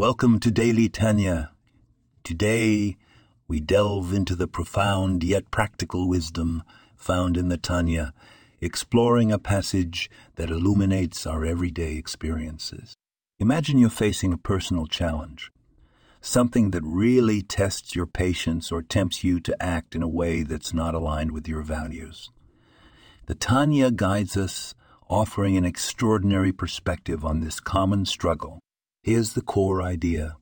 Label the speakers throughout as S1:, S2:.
S1: Welcome to Daily Tanya. Today, we delve into the profound yet practical wisdom found in the Tanya, exploring a passage that illuminates our everyday experiences. Imagine you're facing a personal challenge, something that really tests your patience or tempts you to act in a way that's not aligned with your values. The Tanya guides us, offering an extraordinary perspective on this common struggle. Here's the core idea.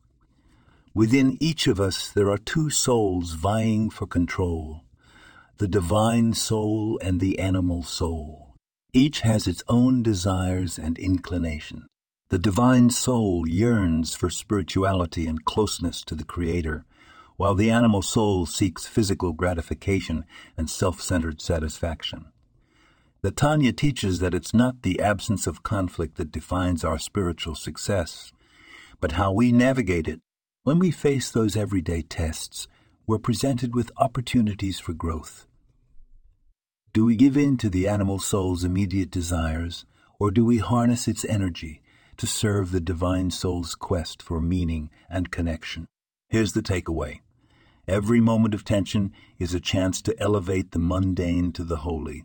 S1: Within each of us, there are two souls vying for control the divine soul and the animal soul. Each has its own desires and inclinations. The divine soul yearns for spirituality and closeness to the Creator, while the animal soul seeks physical gratification and self centered satisfaction. The Tanya teaches that it's not the absence of conflict that defines our spiritual success, but how we navigate it. When we face those everyday tests, we're presented with opportunities for growth. Do we give in to the animal soul's immediate desires, or do we harness its energy to serve the divine soul's quest for meaning and connection? Here's the takeaway. Every moment of tension is a chance to elevate the mundane to the holy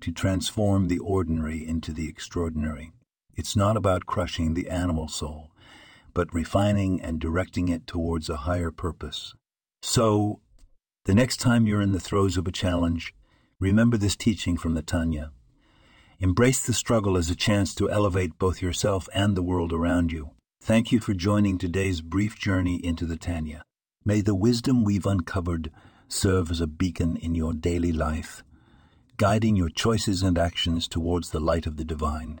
S1: to transform the ordinary into the extraordinary. It's not about crushing the animal soul, but refining and directing it towards a higher purpose. So, the next time you're in the throes of a challenge, remember this teaching from the Tanya. Embrace the struggle as a chance to elevate both yourself and the world around you. Thank you for joining today's brief journey into the Tanya. May the wisdom we've uncovered serve as a beacon in your daily life guiding your choices and actions towards the light of the divine.